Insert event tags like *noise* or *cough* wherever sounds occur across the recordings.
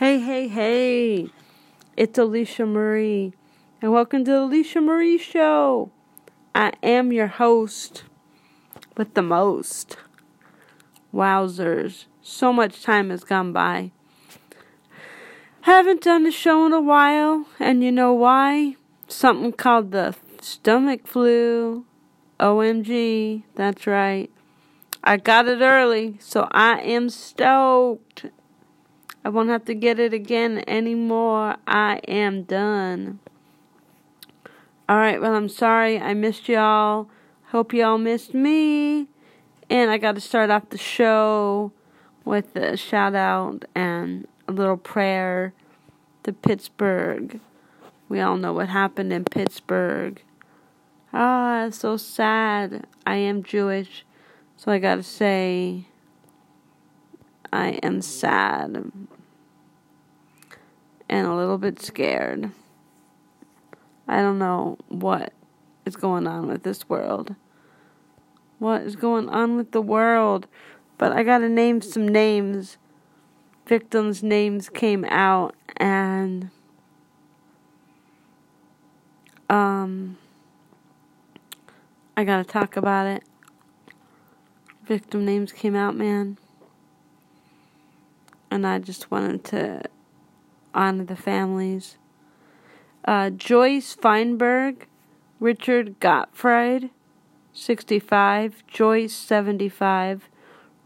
Hey, hey, hey. It's Alicia Marie. And welcome to the Alicia Marie Show. I am your host with the most. Wowzers. So much time has gone by. Haven't done the show in a while, and you know why? Something called the stomach flu. OMG. That's right. I got it early, so I am stoked. I won't have to get it again anymore. I am done. Alright, well, I'm sorry I missed y'all. Hope y'all missed me. And I got to start off the show with a shout out and a little prayer to Pittsburgh. We all know what happened in Pittsburgh. Ah, so sad. I am Jewish, so I gotta say, I am sad and a little bit scared. I don't know what is going on with this world. What is going on with the world? But I gotta name some names. Victims' names came out, and um, I gotta talk about it. Victim names came out, man. And I just wanted to honor the families. Uh, Joyce Fienberg, Richard Gottfried, 65, Joyce, 75,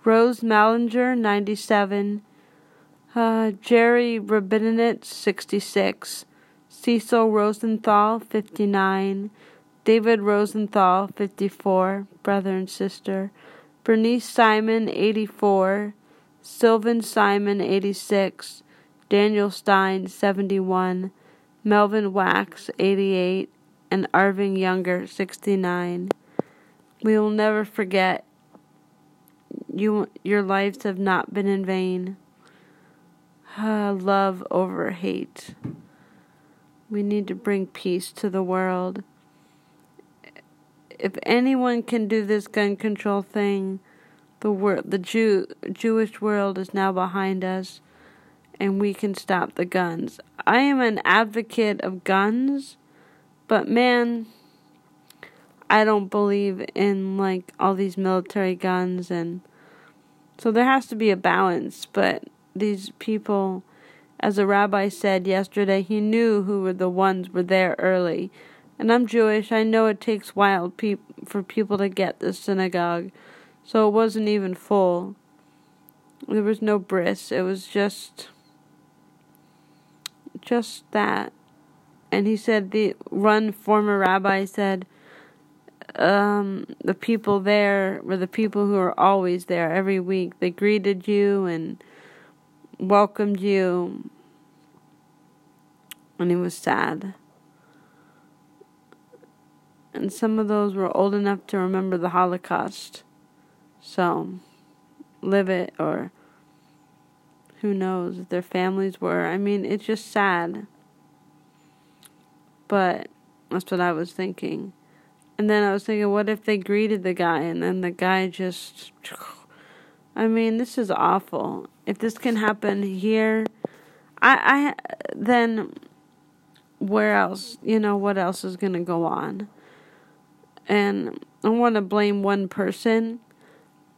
Rose Mallinger, 97, uh, Jerry Rabinowitz, 66, Cecil Rosenthal, 59, David Rosenthal, 54, brother and sister, Bernice Simon, 84, Sylvan Simon, 86, Daniel Stein, 71, Melvin Wax, 88, and Arvin Younger, 69. We will never forget you your lives have not been in vain. Uh, love over hate. We need to bring peace to the world. If anyone can do this gun control thing, the wor- the Jew Jewish world is now behind us and we can stop the guns. I am an advocate of guns, but man, I don't believe in like all these military guns and so there has to be a balance, but these people as a rabbi said yesterday, he knew who were the ones were there early. And I'm Jewish. I know it takes wild peop- for people to get the synagogue. So it wasn't even full. There was no bris. It was just just that. And he said the one former rabbi said um, the people there were the people who are always there every week. They greeted you and welcomed you. And he was sad. And some of those were old enough to remember the Holocaust. So, live it or who knows if their families were. I mean, it's just sad. But that's what I was thinking. And then I was thinking, what if they greeted the guy and then the guy just. I mean, this is awful. If this can happen here, I, I then where else? You know, what else is going to go on? And I want to blame one person,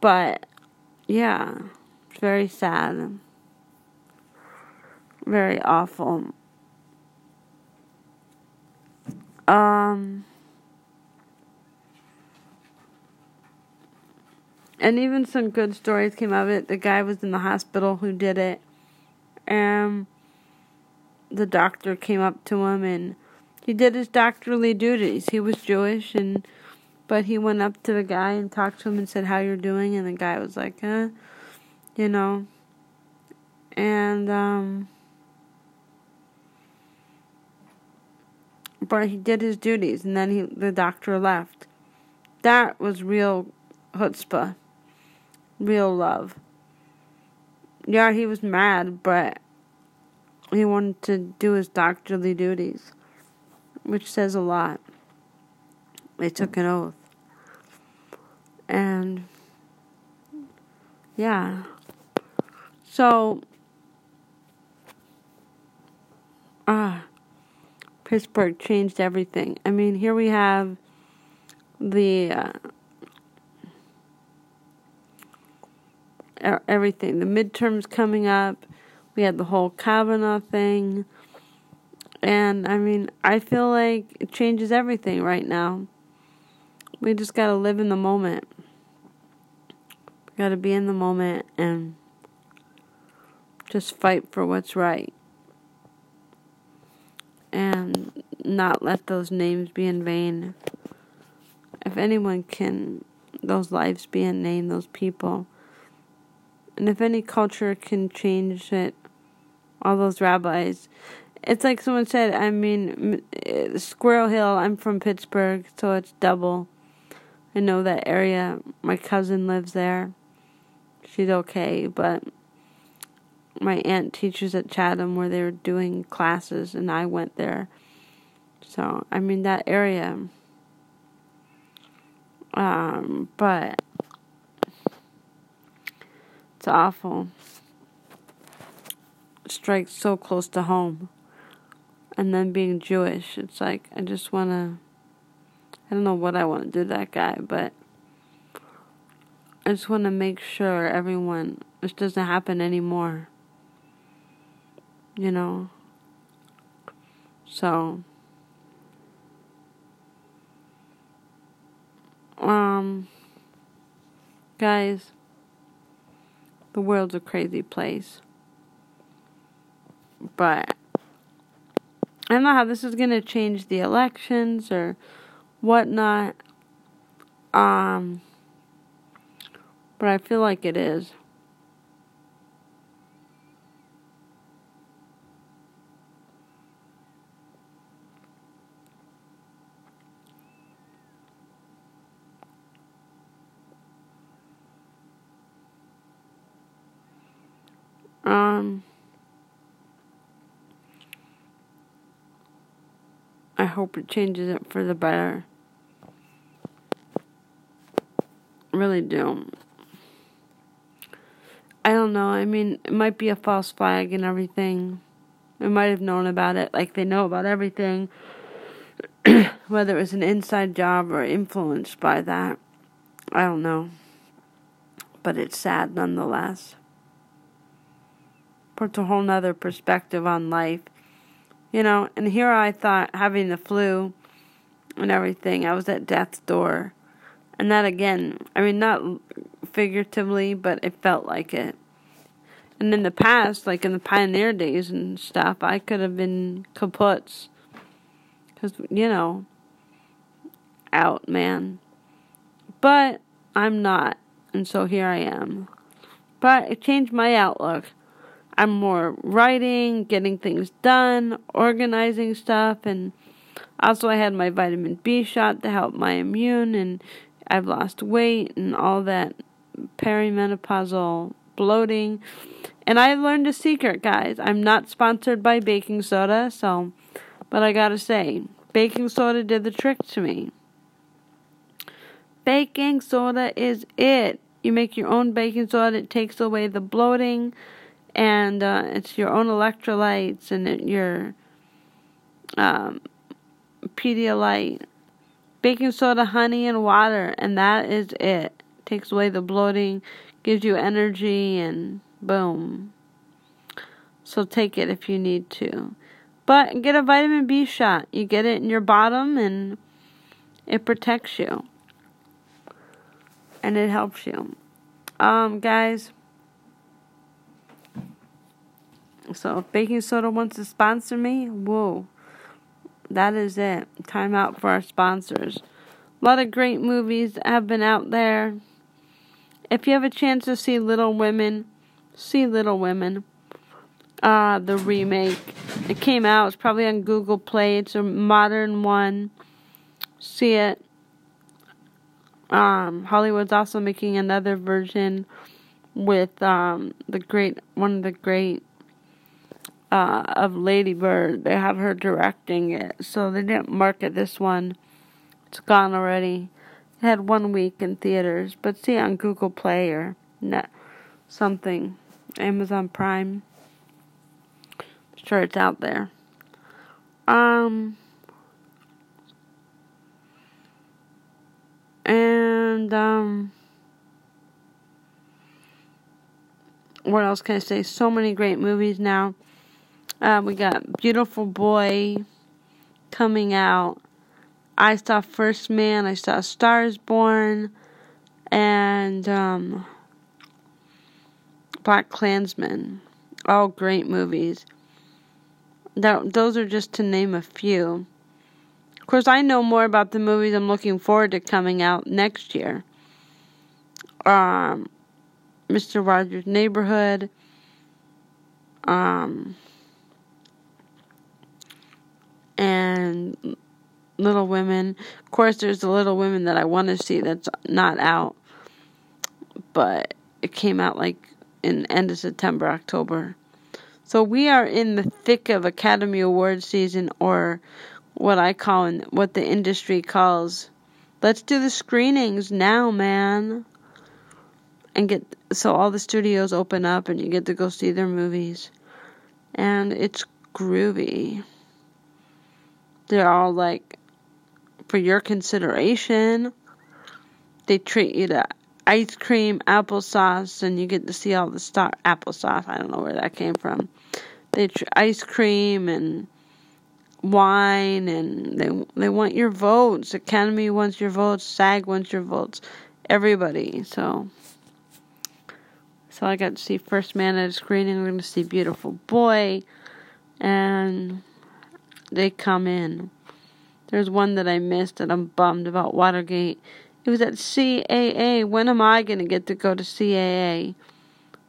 but yeah, it's very sad very awful. Um, and even some good stories came of it. The guy was in the hospital who did it. And the doctor came up to him and he did his doctorly duties. He was Jewish and but he went up to the guy and talked to him and said how you're doing and the guy was like, "Uh, you know." And um but he did his duties, and then he the doctor left. That was real chutzpah, real love. Yeah, he was mad, but he wanted to do his doctorly duties, which says a lot. They took an oath. And yeah. So ah, Pittsburgh changed everything. I mean, here we have the uh, everything. The midterms coming up. We had the whole Kavanaugh thing. And I mean, I feel like it changes everything right now. We just got to live in the moment. Got to be in the moment and just fight for what's right. And not let those names be in vain. If anyone can, those lives be in vain, those people. And if any culture can change it, all those rabbis. It's like someone said, I mean, eh, Squirrel Hill, I'm from Pittsburgh, so it's double. I know that area. My cousin lives there. She's okay, but my aunt teaches at Chatham where they were doing classes, and I went there. So, I mean, that area. Um, but it's awful. strikes so close to home. And then being Jewish, it's like, I just want to. I don't know what I want to do to that guy, but I just want to make sure everyone, this doesn't happen anymore. You know? So. Um. Guys, the world's a crazy place. But I don't know how this is going to change the elections or whatnot. Um, but I feel like it is. Um, I hope it changes it for the better. Really do. I don't know. I mean, it might be a false flag and everything. They might have known about it, like they know about everything. *clears throat* Whether it was an inside job or influenced by that, I don't know. But it's sad nonetheless puts a whole nother perspective on life. You know, and here I thought having the flu and everything, I was at death's door. And that again, I mean, not figuratively, but it felt like it. And in the past, like in the pioneer days and stuff, I could have been kaputs. Because, you know, out, man. But I'm not. And so here I am. But it changed my outlook. I'm more writing, getting things done, organizing stuff, and also I had my vitamin B shot to help my immune, and I've lost weight and all that perimenopausal bloating. And I learned a secret, guys. I'm not sponsored by baking soda, so, but I gotta say, baking soda did the trick to me. Baking soda is it. You make your own baking soda, it takes away the bloating and uh, it's your own electrolytes and your um, Pedialyte, baking soda, honey, and water, and that is it. Takes away the bloating, gives you energy, and boom. So take it if you need to. But get a vitamin B shot. You get it in your bottom, and it protects you. And it helps you. Um, guys, So if baking soda wants to sponsor me, whoa, that is it. Time out for our sponsors. A lot of great movies have been out there. If you have a chance to see Little Women, see Little Women. Uh, the remake. It came out. It's probably on Google Play. It's a modern one. See it. Um, Hollywood's also making another version with um, the great one of the great uh, of Lady Bird. They have her directing it, so they didn't market this one. It's gone already. It had one week in theaters, but see on Google Play or net something, Amazon Prime. Sure, it's out there. Um, and, um, what else can I say? So many great movies now. Uh, we got Beautiful Boy coming out. I saw First Man. I saw Stars Born, and um, Black Klansman. All great movies. That, those are just to name a few. Of course, I know more about the movies I'm looking forward to coming out next year. Um, Mr. Rogers' Neighborhood. Um, and Little Women. Of course, there's the Little Women that I want to see that's not out, but it came out like in end of September, October. So we are in the thick of Academy Award season, or what I call and what the industry calls. Let's do the screenings now, man. And get so all the studios open up and you get to go see their movies. And it's groovy. They're all like for your consideration. They treat you to ice cream, applesauce, and you get to see all the star applesauce. I don't know where that came from. They tr- ice cream and wine, and they they want your votes. Academy wants your votes. SAG wants your votes. Everybody. So. So I got to see First Man at a screening. We're to see Beautiful Boy, and they come in. There's one that I missed and I'm bummed about Watergate. It was at CAA. When am I going to get to go to CAA?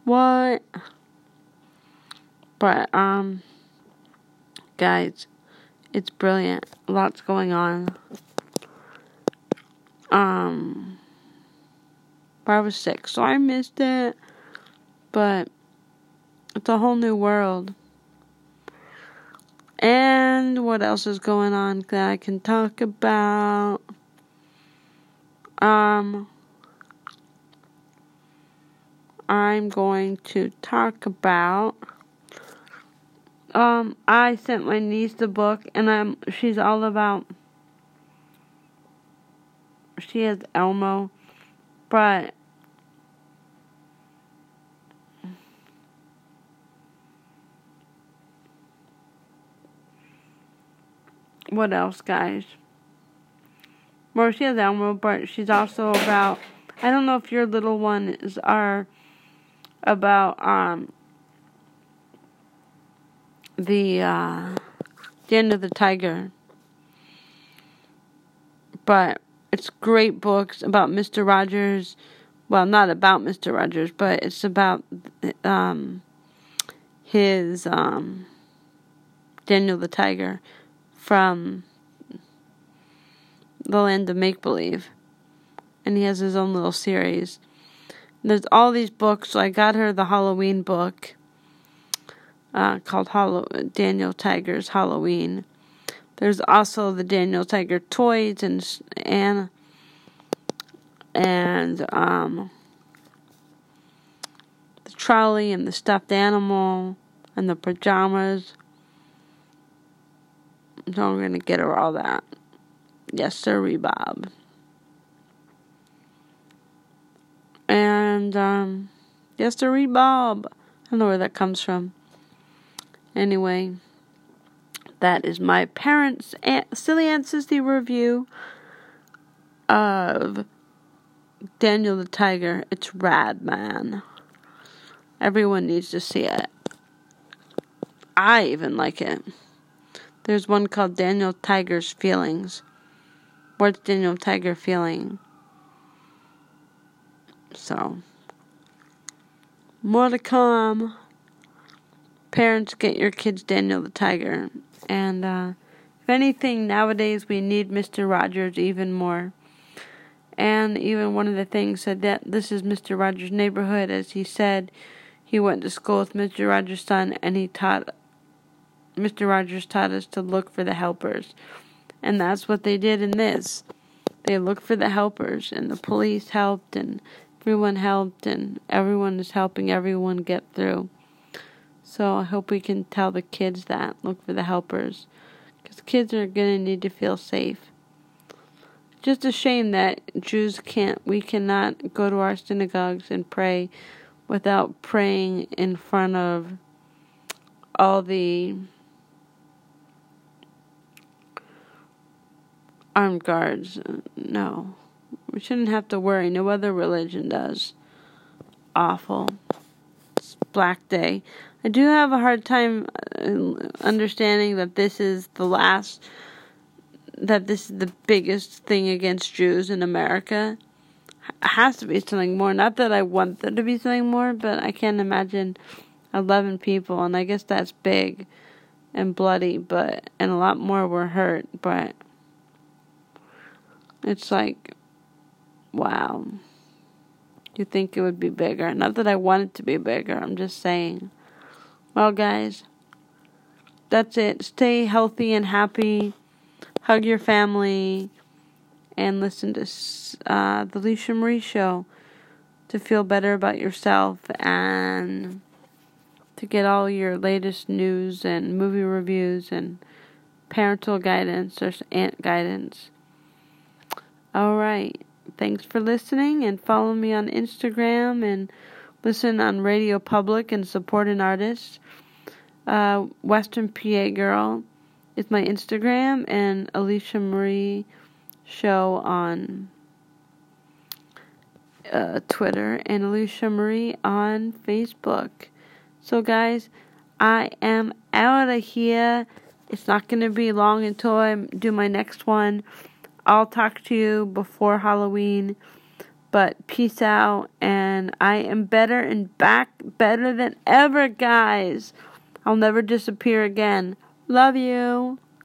What? But, um, guys, it's brilliant. Lots going on. Um, but I was sick, so I missed it. But it's a whole new world. And what else is going on that I can talk about? Um, I'm going to talk about. Um, I sent my niece the book, and I'm she's all about. She has Elmo, but what else, guys? Has Elmo, but she's also about. I don't know if your little ones are about um the uh, Den of the Tiger, but it's great books about Mister Rogers. Well, not about Mister Rogers, but it's about um his um Daniel the Tiger from the land of make believe. And he has his own little series. There's all these books. So I got her the Halloween book uh, called Hollow- Daniel Tiger's Halloween. There's also the Daniel Tiger toys and and and um, the trolley and the stuffed animal and the pajamas. So I'm gonna get her all that. Yes, sir, Bob. And um, yes, sir, Bob. I don't know where that comes from. Anyway, that is my parents' Aunt, silly Aunt Sissy review of Daniel the Tiger. It's rad, man. Everyone needs to see it. I even like it. There's one called Daniel Tiger's Feelings. What's Daniel Tiger feeling? So, more to come. Parents, get your kids Daniel the Tiger. And uh, if anything, nowadays we need Mr. Rogers even more. And even one of the things said that this is Mr. Rogers' neighborhood, as he said he went to school with Mr. Rogers' son and he taught Mr. Rogers taught us to look for the helpers. And that's what they did in this. They looked for the helpers, and the police helped, and everyone helped, and everyone is helping everyone get through. So I hope we can tell the kids that look for the helpers. Because kids are going to need to feel safe. Just a shame that Jews can't, we cannot go to our synagogues and pray without praying in front of all the armed guards. No. We shouldn't have to worry. No other religion does. Awful. It's Black Day. I do have a hard time uh, understanding that this is the last, that this is the biggest thing against Jews in America. It has to be something more. Not that I want there to be something more, but I can't imagine 11 people, and I guess that's big and bloody, but, and a lot more were hurt, but it's like, wow. You think it would be bigger. Not that I want it to be bigger, I'm just saying. Well, guys, that's it. Stay healthy and happy. Hug your family. And listen to uh, the Alicia Marie Show to feel better about yourself and to get all your latest news and movie reviews and parental guidance or aunt guidance. All right. Thanks for listening and follow me on Instagram and listen on Radio Public and support an artist. Uh, Western PA Girl is my Instagram and Alicia Marie Show on uh, Twitter and Alicia Marie on Facebook. So, guys, I am out of here. It's not going to be long until I do my next one. I'll talk to you before Halloween. But peace out, and I am better and back better than ever, guys. I'll never disappear again. Love you.